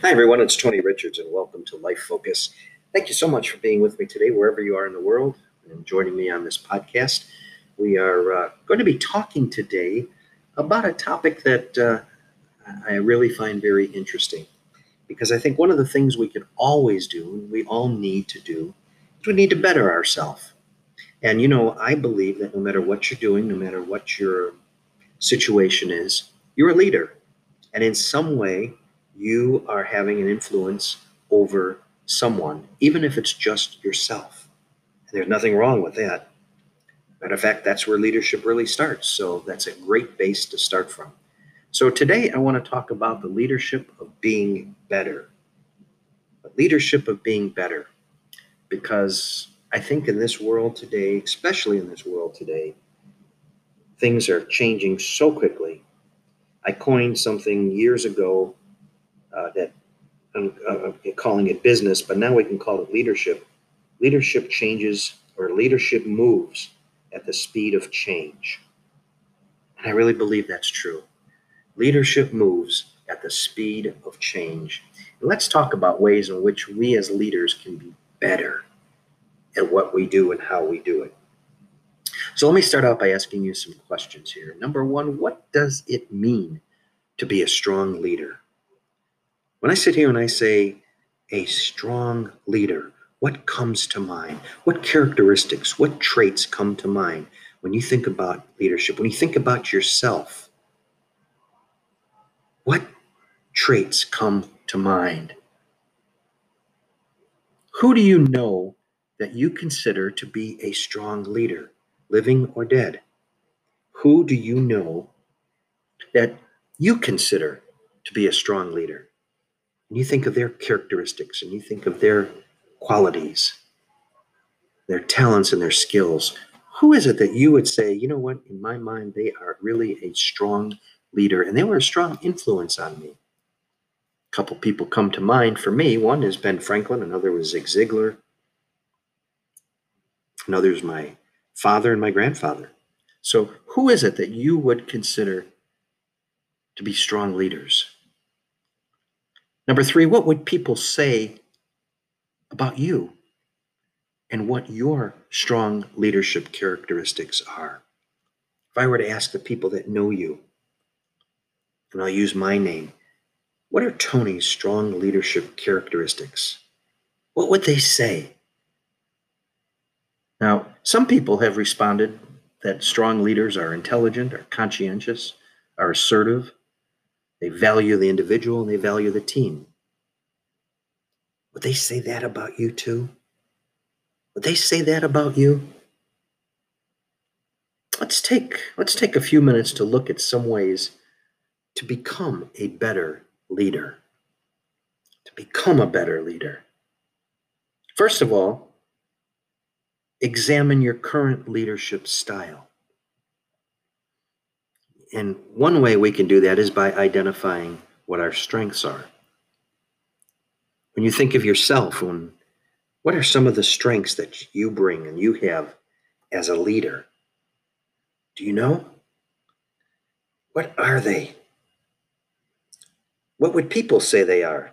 Hi, everyone. It's Tony Richards, and welcome to Life Focus. Thank you so much for being with me today, wherever you are in the world, and joining me on this podcast. We are uh, going to be talking today about a topic that uh, I really find very interesting because I think one of the things we can always do, and we all need to do, is we need to better ourselves. And you know, I believe that no matter what you're doing, no matter what your situation is, you're a leader. And in some way, you are having an influence over someone, even if it's just yourself. And there's nothing wrong with that. Matter of fact, that's where leadership really starts. So that's a great base to start from. So today I want to talk about the leadership of being better. The leadership of being better. Because I think in this world today, especially in this world today, things are changing so quickly. I coined something years ago uh, that I'm uh, calling it business, but now we can call it leadership. Leadership changes or leadership moves at the speed of change. And I really believe that's true. Leadership moves at the speed of change. And let's talk about ways in which we as leaders can be better at what we do and how we do it. So let me start out by asking you some questions here. Number one, what does it mean to be a strong leader? When I sit here and I say a strong leader, what comes to mind? What characteristics, what traits come to mind when you think about leadership? When you think about yourself, what traits come to mind? Who do you know that you consider to be a strong leader, living or dead? Who do you know that you consider to be a strong leader? And you think of their characteristics and you think of their qualities, their talents and their skills, who is it that you would say, you know what, in my mind, they are really a strong leader and they were a strong influence on me? A couple people come to mind for me. One is Ben Franklin, another was Zig Ziglar, another is my father and my grandfather. So, who is it that you would consider to be strong leaders? Number three, what would people say about you and what your strong leadership characteristics are? If I were to ask the people that know you, and I'll use my name, what are Tony's strong leadership characteristics? What would they say? Now, some people have responded that strong leaders are intelligent, are conscientious, are assertive, they value the individual and they value the team. Would they say that about you too? Would they say that about you? Let's take let's take a few minutes to look at some ways to become a better leader. To become a better leader. First of all, examine your current leadership style. And one way we can do that is by identifying what our strengths are. When you think of yourself, when, what are some of the strengths that you bring and you have as a leader? Do you know? What are they? What would people say they are?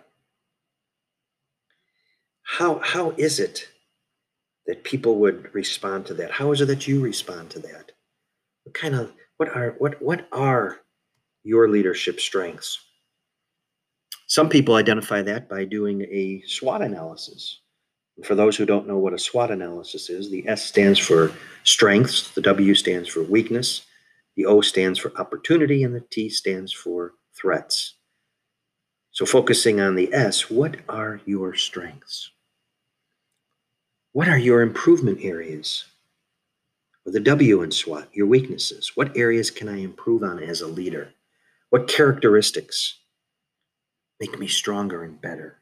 How, how is it that people would respond to that? How is it that you respond to that? What kind of what are what what are your leadership strengths? Some people identify that by doing a SWOT analysis. For those who don't know what a SWOT analysis is, the S stands for strengths, the W stands for weakness, the O stands for opportunity, and the T stands for threats. So, focusing on the S, what are your strengths? What are your improvement areas? Or the W in SWOT, your weaknesses. What areas can I improve on as a leader? What characteristics make me stronger and better?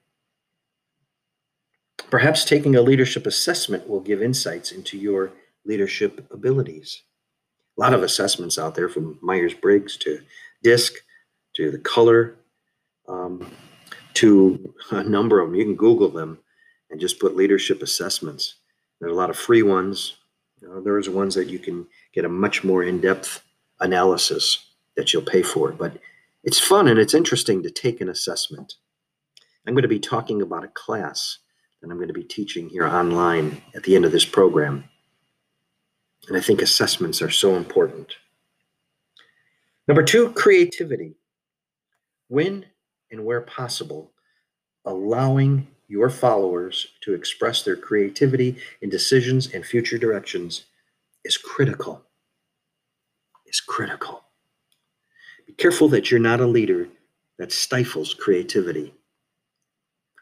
Perhaps taking a leadership assessment will give insights into your leadership abilities. A lot of assessments out there from Myers Briggs to DISC to the color um, to a number of them. You can Google them and just put leadership assessments. There are a lot of free ones, uh, there's ones that you can get a much more in-depth analysis that you'll pay for, but it's fun and it's interesting to take an assessment. I'm going to be talking about a class that I'm going to be teaching here online at the end of this program. And I think assessments are so important. Number two, creativity. When and where possible, allowing your followers to express their creativity in decisions and future directions is critical. Is critical. Be careful that you're not a leader that stifles creativity.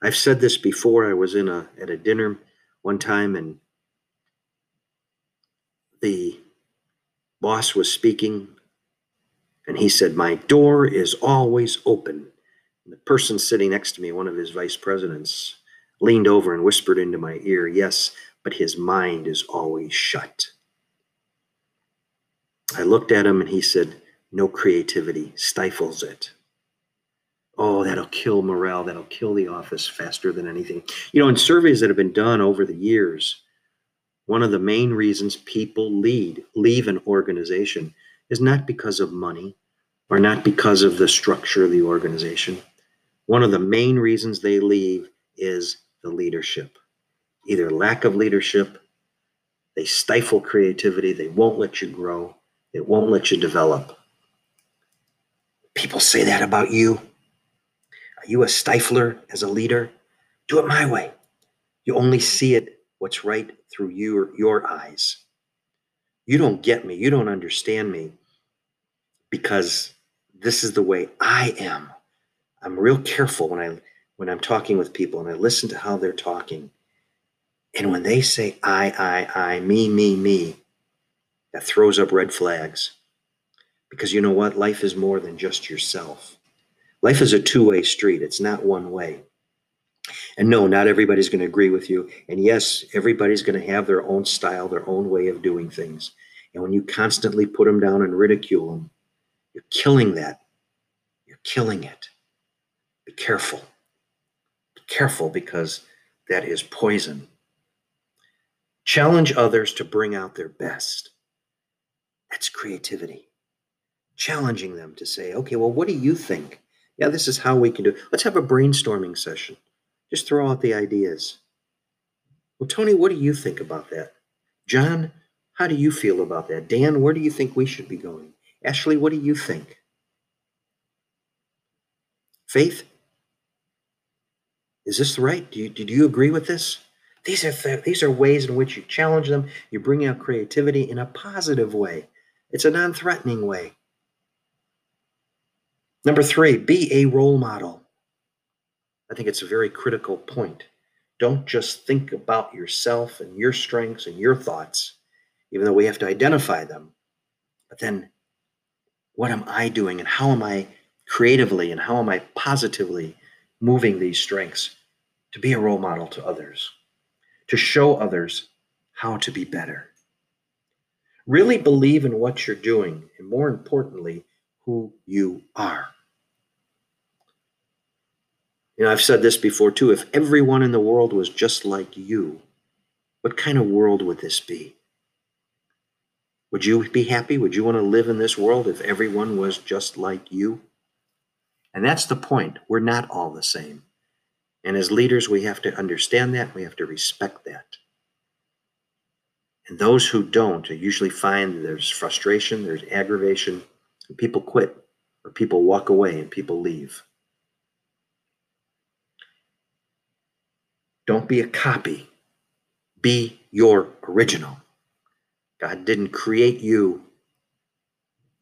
I've said this before. I was in a at a dinner one time and the boss was speaking and he said, My door is always open. The person sitting next to me, one of his vice presidents, leaned over and whispered into my ear, Yes, but his mind is always shut. I looked at him and he said, No creativity stifles it. Oh, that'll kill morale. That'll kill the office faster than anything. You know, in surveys that have been done over the years, one of the main reasons people lead, leave an organization is not because of money or not because of the structure of the organization. One of the main reasons they leave is the leadership. Either lack of leadership, they stifle creativity, they won't let you grow, they won't let you develop. People say that about you. Are you a stifler as a leader? Do it my way. You only see it what's right through your, your eyes. You don't get me. You don't understand me because this is the way I am. I'm real careful when I when I'm talking with people and I listen to how they're talking. And when they say I, I, I, me, me, me, that throws up red flags. Because you know what? Life is more than just yourself. Life is a two way street, it's not one way. And no, not everybody's going to agree with you. And yes, everybody's going to have their own style, their own way of doing things. And when you constantly put them down and ridicule them, you're killing that. You're killing it. Be careful. Be careful because that is poison. Challenge others to bring out their best. That's creativity. Challenging them to say, okay, well, what do you think? Yeah, this is how we can do it. Let's have a brainstorming session. Just throw out the ideas. Well, Tony, what do you think about that? John, how do you feel about that? Dan, where do you think we should be going? Ashley, what do you think? Faith, is this right? Do you, do you agree with this? These are, th- these are ways in which you challenge them. You bring out creativity in a positive way. It's a non threatening way. Number three, be a role model. I think it's a very critical point. Don't just think about yourself and your strengths and your thoughts, even though we have to identify them. But then, what am I doing and how am I creatively and how am I positively moving these strengths to be a role model to others, to show others how to be better? Really believe in what you're doing, and more importantly, who you are. You know, I've said this before too. If everyone in the world was just like you, what kind of world would this be? Would you be happy? Would you want to live in this world if everyone was just like you? And that's the point. We're not all the same. And as leaders, we have to understand that. We have to respect that. And those who don't usually find there's frustration, there's aggravation, and people quit, or people walk away and people leave. Don't be a copy. Be your original. God didn't create you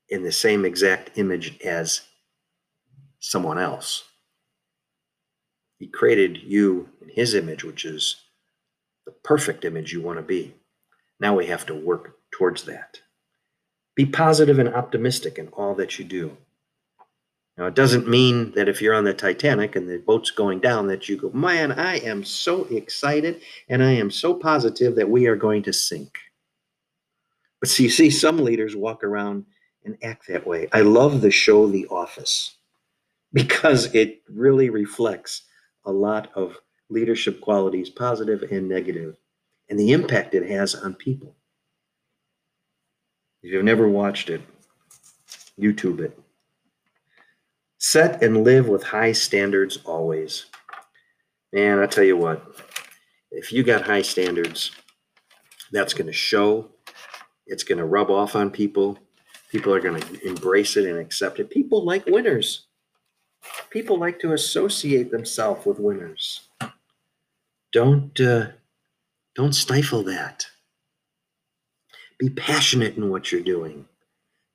in the same exact image as someone else. He created you in His image, which is the perfect image you want to be. Now we have to work towards that. Be positive and optimistic in all that you do. Now, it doesn't mean that if you're on the Titanic and the boat's going down, that you go, man, I am so excited and I am so positive that we are going to sink. But see, see some leaders walk around and act that way. I love the show The Office because it really reflects a lot of leadership qualities, positive and negative, and the impact it has on people. If you've never watched it, YouTube it. Set and live with high standards always. Man, I tell you what, if you got high standards, that's going to show. It's going to rub off on people. People are going to embrace it and accept it. People like winners. People like to associate themselves with winners. Don't uh, don't stifle that. Be passionate in what you're doing.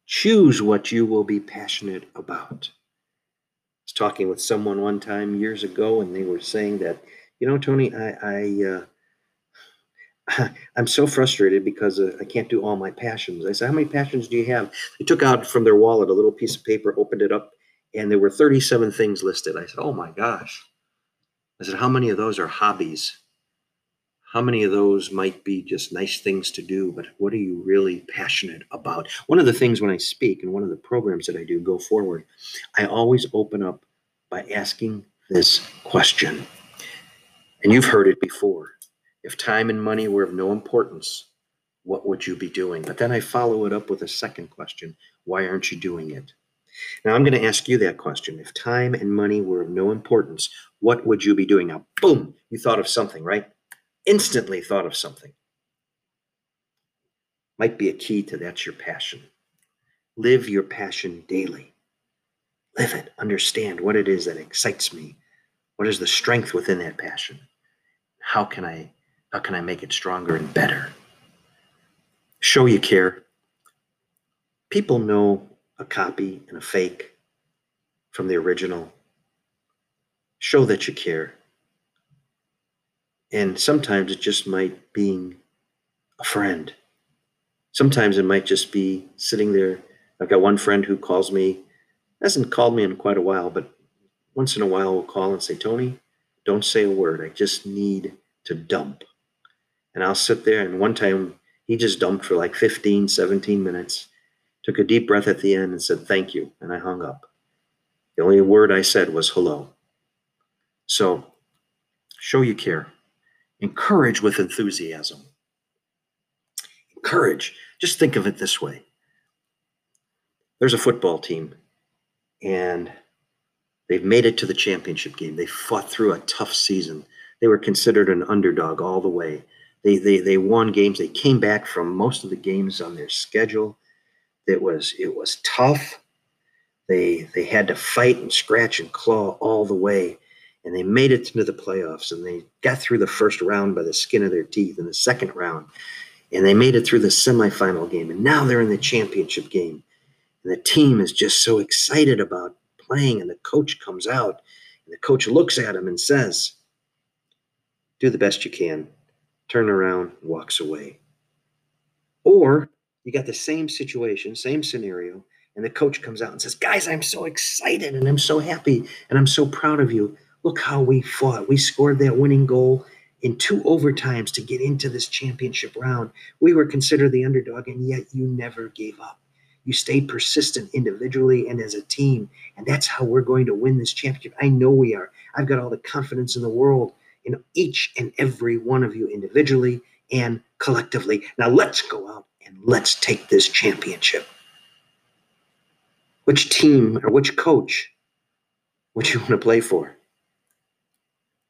Choose what you will be passionate about. I was talking with someone one time years ago, and they were saying that, you know, Tony, I, I uh, I'm so frustrated because uh, I can't do all my passions. I said, How many passions do you have? They took out from their wallet a little piece of paper, opened it up, and there were 37 things listed. I said, Oh my gosh. I said, How many of those are hobbies? How many of those might be just nice things to do, but what are you really passionate about? One of the things when I speak and one of the programs that I do go forward, I always open up by asking this question. And you've heard it before. If time and money were of no importance, what would you be doing? But then I follow it up with a second question Why aren't you doing it? Now I'm going to ask you that question. If time and money were of no importance, what would you be doing? Now, boom, you thought of something, right? instantly thought of something. Might be a key to that's your passion. Live your passion daily. Live it. Understand what it is that excites me. What is the strength within that passion? How can I how can I make it stronger and better? Show you care. People know a copy and a fake from the original. Show that you care. And sometimes it just might be being a friend. Sometimes it might just be sitting there. I've got one friend who calls me, hasn't called me in quite a while, but once in a while will call and say, Tony, don't say a word. I just need to dump. And I'll sit there. And one time he just dumped for like 15, 17 minutes, took a deep breath at the end and said, Thank you. And I hung up. The only word I said was hello. So show you care. Encourage with enthusiasm. Encourage. Just think of it this way there's a football team, and they've made it to the championship game. They fought through a tough season. They were considered an underdog all the way. They, they, they won games. They came back from most of the games on their schedule. It was it was tough. They they had to fight and scratch and claw all the way and they made it into the playoffs and they got through the first round by the skin of their teeth in the second round and they made it through the semifinal game and now they're in the championship game. And the team is just so excited about playing and the coach comes out and the coach looks at him and says do the best you can. Turn around walks away. Or you got the same situation same scenario and the coach comes out and says guys i'm so excited and i'm so happy and i'm so proud of you Look how we fought. We scored that winning goal in two overtimes to get into this championship round. We were considered the underdog, and yet you never gave up. You stayed persistent individually and as a team. And that's how we're going to win this championship. I know we are. I've got all the confidence in the world in each and every one of you individually and collectively. Now let's go out and let's take this championship. Which team or which coach would you want to play for?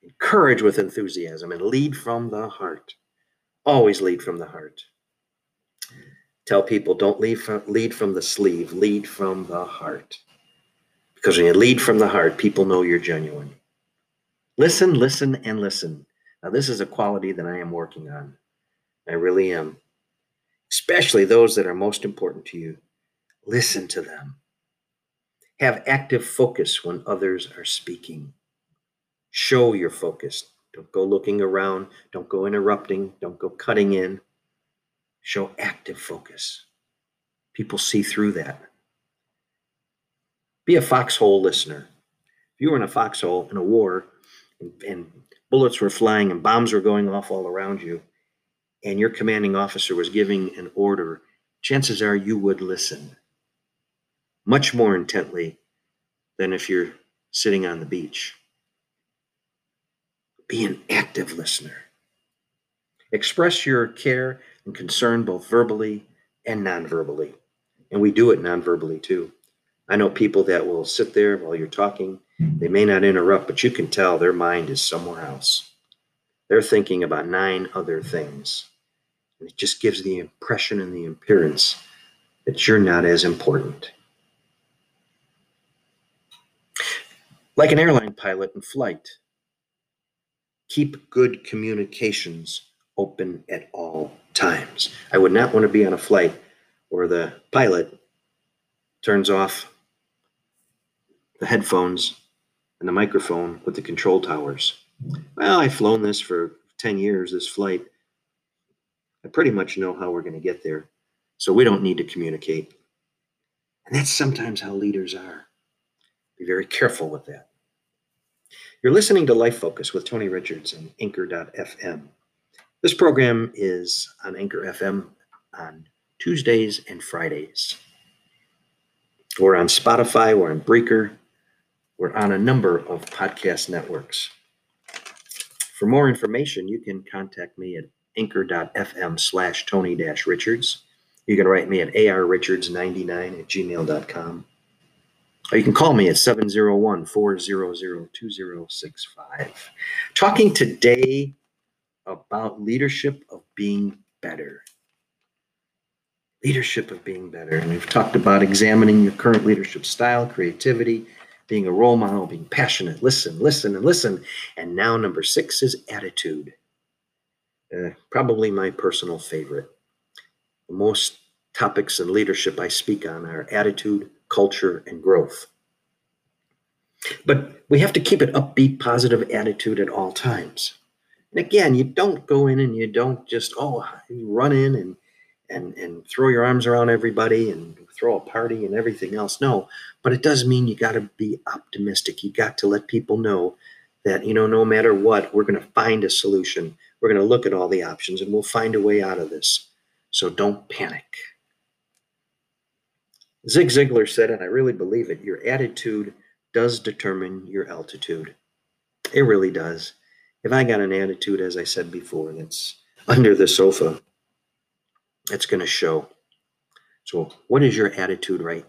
Encourage with enthusiasm and lead from the heart. Always lead from the heart. Tell people don't lead from, lead from the sleeve, lead from the heart. Because when you lead from the heart, people know you're genuine. Listen, listen, and listen. Now, this is a quality that I am working on. I really am. Especially those that are most important to you. Listen to them. Have active focus when others are speaking. Show your focus. Don't go looking around. Don't go interrupting. Don't go cutting in. Show active focus. People see through that. Be a foxhole listener. If you were in a foxhole in a war and, and bullets were flying and bombs were going off all around you, and your commanding officer was giving an order, chances are you would listen much more intently than if you're sitting on the beach. Be an active listener. Express your care and concern both verbally and non-verbally. And we do it non-verbally too. I know people that will sit there while you're talking. They may not interrupt, but you can tell their mind is somewhere else. They're thinking about nine other things. And it just gives the impression and the appearance that you're not as important. Like an airline pilot in flight, keep good communications open at all times. I would not want to be on a flight where the pilot turns off the headphones and the microphone with the control towers. Well, I've flown this for 10 years, this flight. I pretty much know how we're going to get there. So we don't need to communicate. And that's sometimes how leaders are. Be very careful with that. You're listening to Life Focus with Tony Richards and Anchor.fm. This program is on Anchor FM on Tuesdays and Fridays. We're on Spotify, we're on Breaker, we're on a number of podcast networks. For more information, you can contact me at anchor.fm slash Tony Richards. You can write me at arrichards99 at gmail.com. Or you can call me at 701 400 2065. Talking today about leadership of being better. Leadership of being better. And we've talked about examining your current leadership style, creativity, being a role model, being passionate, listen, listen, and listen. And now, number six is attitude. Uh, probably my personal favorite. Most topics in leadership I speak on are attitude, culture, and growth. But we have to keep an upbeat, positive attitude at all times. And again, you don't go in and you don't just, oh, you run in and and and throw your arms around everybody and throw a party and everything else. No, but it does mean you got to be optimistic. You got to let people know that you know no matter what, we're going to find a solution. We're going to look at all the options and we'll find a way out of this. So don't panic. Zig Ziglar said, and I really believe it, your attitude does determine your altitude. It really does. If I got an attitude, as I said before, that's under the sofa, it's going to show. So, what is your attitude right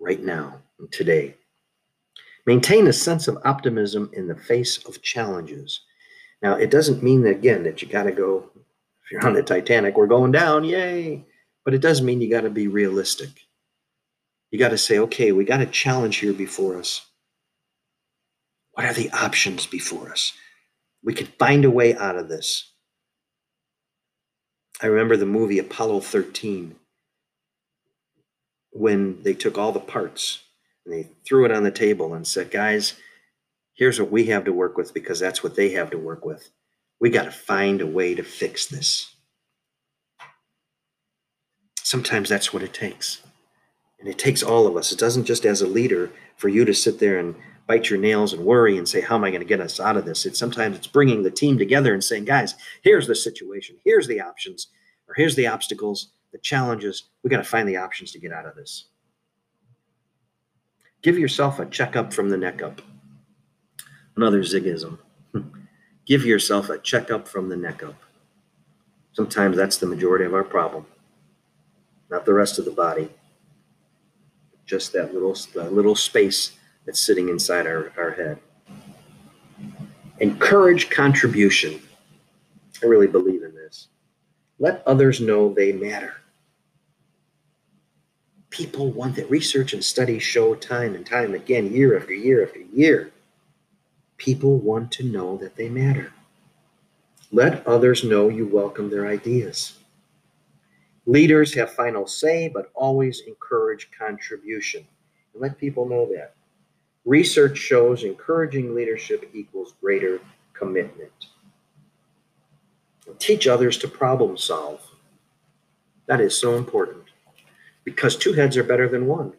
right now, today? Maintain a sense of optimism in the face of challenges. Now, it doesn't mean that again that you got to go. If you're on the Titanic, we're going down, yay! But it does mean you got to be realistic. You got to say, okay, we got a challenge here before us. What are the options before us? We can find a way out of this. I remember the movie Apollo 13 when they took all the parts and they threw it on the table and said, guys, here's what we have to work with because that's what they have to work with. We got to find a way to fix this. Sometimes that's what it takes. And it takes all of us. It doesn't just as a leader for you to sit there and bite your nails and worry and say, how am I going to get us out of this? It's sometimes it's bringing the team together and saying, guys, here's the situation. Here's the options or here's the obstacles, the challenges. We got to find the options to get out of this. Give yourself a checkup from the neck up. Another zigism. Give yourself a checkup from the neck up. Sometimes that's the majority of our problem, not the rest of the body just that little that little space that's sitting inside our, our head. Encourage contribution. I really believe in this. Let others know they matter. People want that. Research and studies show time and time again, year after year after year. People want to know that they matter. Let others know you welcome their ideas. Leaders have final say, but always encourage contribution. And let people know that. Research shows encouraging leadership equals greater commitment. Teach others to problem solve. That is so important because two heads are better than one.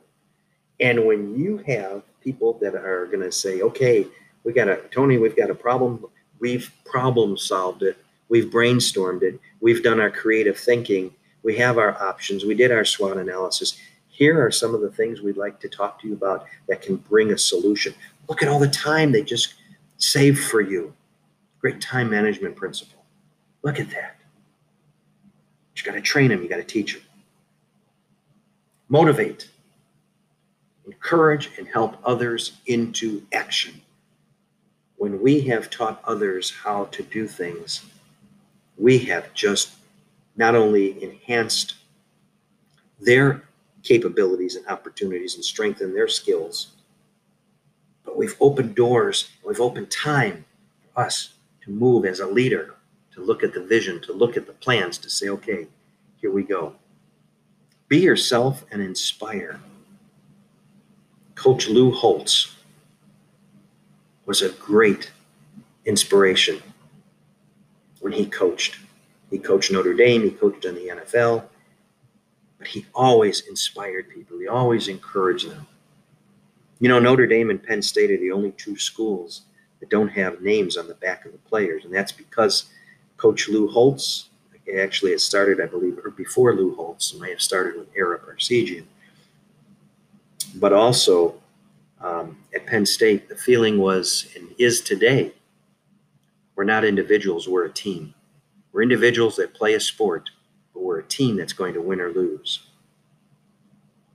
And when you have people that are going to say, okay, we got a, Tony, we've got a problem. We've problem solved it. We've brainstormed it. We've done our creative thinking we have our options. We did our SWOT analysis. Here are some of the things we'd like to talk to you about that can bring a solution. Look at all the time they just save for you. Great time management principle. Look at that. You got to train them, you got to teach them. Motivate. encourage and help others into action. When we have taught others how to do things, we have just not only enhanced their capabilities and opportunities and strengthened their skills, but we've opened doors, we've opened time for us to move as a leader, to look at the vision, to look at the plans, to say, okay, here we go. Be yourself and inspire. Coach Lou Holtz was a great inspiration when he coached. He coached Notre Dame, he coached in the NFL, but he always inspired people, he always encouraged them. You know, Notre Dame and Penn State are the only two schools that don't have names on the back of the players, and that's because Coach Lou Holtz, actually it started, I believe, or before Lou Holtz, it may have started with Ara Parseghian. But also um, at Penn State, the feeling was and is today, we're not individuals, we're a team. We're individuals that play a sport, but we're a team that's going to win or lose.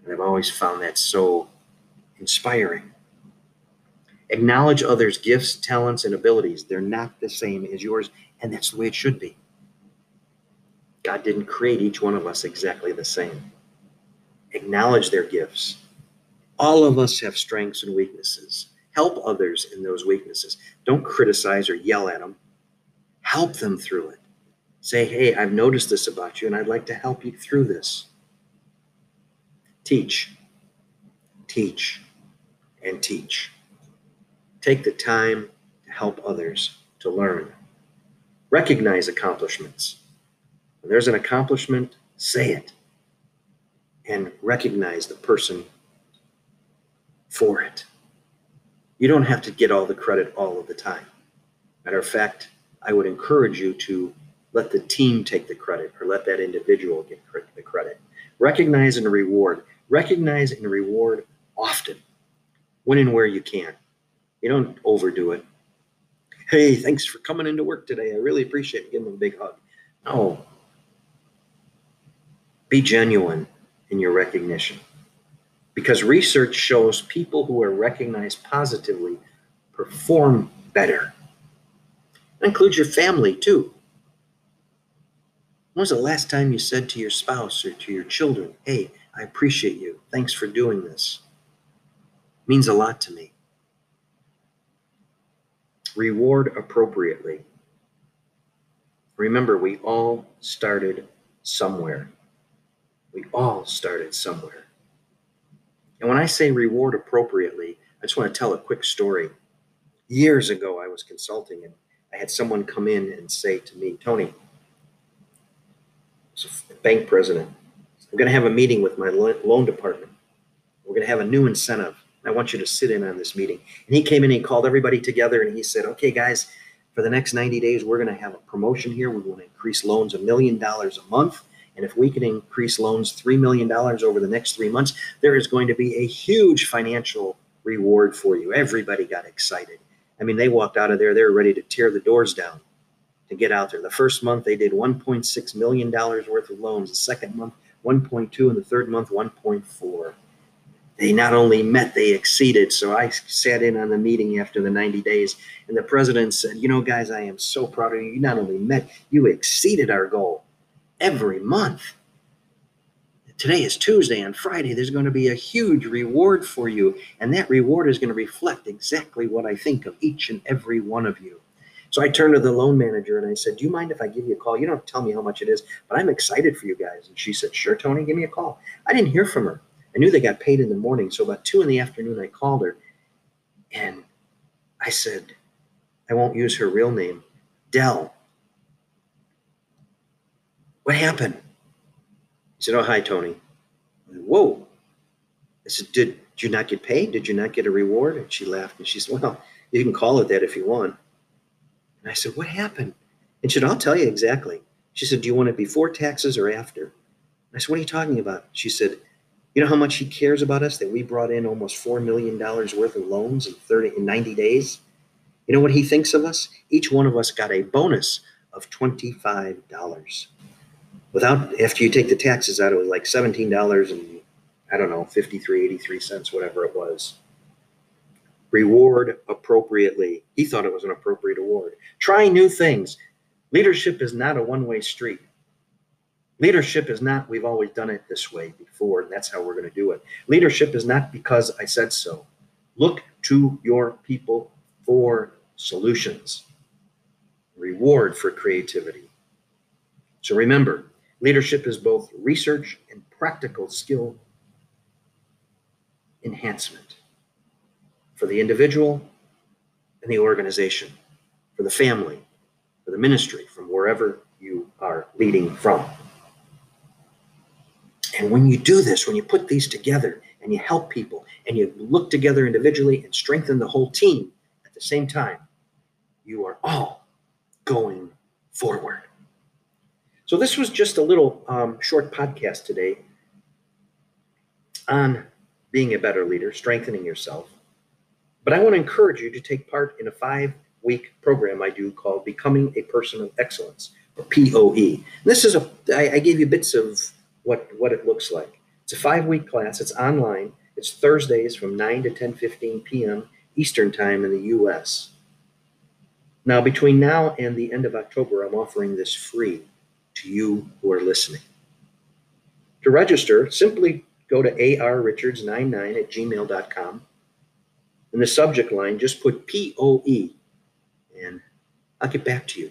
And I've always found that so inspiring. Acknowledge others' gifts, talents, and abilities. They're not the same as yours, and that's the way it should be. God didn't create each one of us exactly the same. Acknowledge their gifts. All of us have strengths and weaknesses. Help others in those weaknesses. Don't criticize or yell at them. Help them through it. Say, hey, I've noticed this about you, and I'd like to help you through this. Teach, teach, and teach. Take the time to help others to learn. Recognize accomplishments. When there's an accomplishment, say it and recognize the person for it. You don't have to get all the credit all of the time. Matter of fact, I would encourage you to let the team take the credit or let that individual get the credit. Recognize and reward. Recognize and reward often when and where you can. You don't overdo it. Hey, thanks for coming into work today. I really appreciate it. Give them a big hug. No, be genuine in your recognition. Because research shows people who are recognized positively perform better. That includes your family too. When was the last time you said to your spouse or to your children, Hey, I appreciate you. Thanks for doing this? It means a lot to me. Reward appropriately. Remember, we all started somewhere. We all started somewhere. And when I say reward appropriately, I just want to tell a quick story. Years ago, I was consulting and I had someone come in and say to me, Tony, bank president, I'm going to have a meeting with my loan department. We're going to have a new incentive. I want you to sit in on this meeting. And he came in and he called everybody together and he said, okay, guys, for the next 90 days, we're going to have a promotion here. We want to increase loans a million dollars a month. And if we can increase loans $3 million over the next three months, there is going to be a huge financial reward for you. Everybody got excited. I mean, they walked out of there, they were ready to tear the doors down to get out there. The first month, they did $1.6 million worth of loans. The second month, 1.2, and the third month, 1.4. They not only met, they exceeded. So I sat in on the meeting after the 90 days, and the president said, You know, guys, I am so proud of you. You not only met, you exceeded our goal every month. Today is Tuesday. and Friday, there's going to be a huge reward for you. And that reward is going to reflect exactly what I think of each and every one of you. So I turned to the loan manager and I said, Do you mind if I give you a call? You don't tell me how much it is, but I'm excited for you guys. And she said, Sure, Tony, give me a call. I didn't hear from her. I knew they got paid in the morning. So about two in the afternoon, I called her and I said, I won't use her real name, Dell. What happened? He said, Oh, hi, Tony. Whoa. I said, did, did you not get paid? Did you not get a reward? And she laughed and she said, Well, you can call it that if you want. And I said, What happened? And she said, I'll tell you exactly. She said, Do you want it before taxes or after? And I said, What are you talking about? She said, You know how much he cares about us that we brought in almost $4 million worth of loans in 30 in 90 days? You know what he thinks of us? Each one of us got a bonus of $25 without after you take the taxes out, it was like seventeen dollars and I don't know, 53, 83 cents, whatever it was. Reward appropriately. He thought it was an appropriate award. Try new things. Leadership is not a one way street. Leadership is not, we've always done it this way before, and that's how we're going to do it. Leadership is not because I said so. Look to your people for solutions, reward for creativity. So remember, leadership is both research and practical skill enhancement for the individual and the organization, for the family, for the ministry, from wherever you are leading from. And when you do this, when you put these together and you help people and you look together individually and strengthen the whole team at the same time, you are all going forward. So, this was just a little um, short podcast today on being a better leader, strengthening yourself. But I want to encourage you to take part in a five week program I do called Becoming a Person of Excellence, or POE. This is a, I, I gave you bits of what, what it looks like. It's a five week class, it's online, it's Thursdays from 9 to 10 15 p.m. Eastern Time in the US. Now, between now and the end of October, I'm offering this free to you who are listening. To register, simply go to arrichards99 at gmail.com. In the subject line, just put POE and I'll get back to you.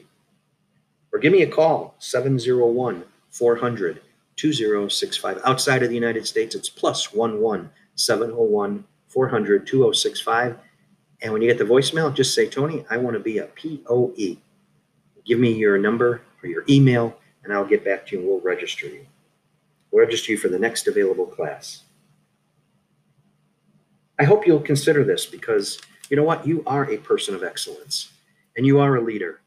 Or give me a call, 701 400 2065. Outside of the United States, it's plus 11 701 400 2065. And when you get the voicemail, just say, Tony, I want to be a POE. Give me your number or your email, and I'll get back to you and we'll register you. We'll register you for the next available class. I hope you'll consider this because you know what? You are a person of excellence and you are a leader,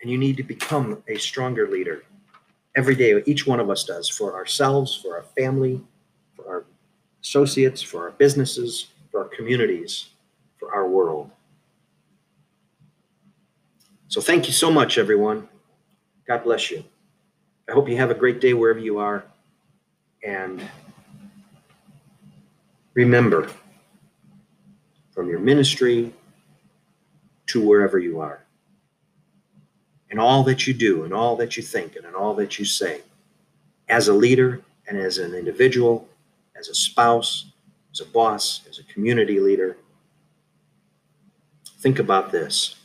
and you need to become a stronger leader every day, each one of us does for ourselves, for our family, for our associates, for our businesses, for our communities, for our world. So thank you so much, everyone. God bless you. I hope you have a great day wherever you are. And remember, from your ministry to wherever you are, in all that you do, in all that you think, and in all that you say, as a leader and as an individual, as a spouse, as a boss, as a community leader. Think about this.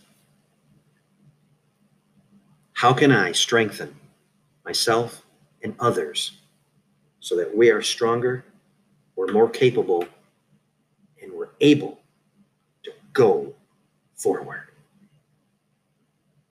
How can I strengthen myself and others so that we are stronger, we're more capable, and we're able to go forward?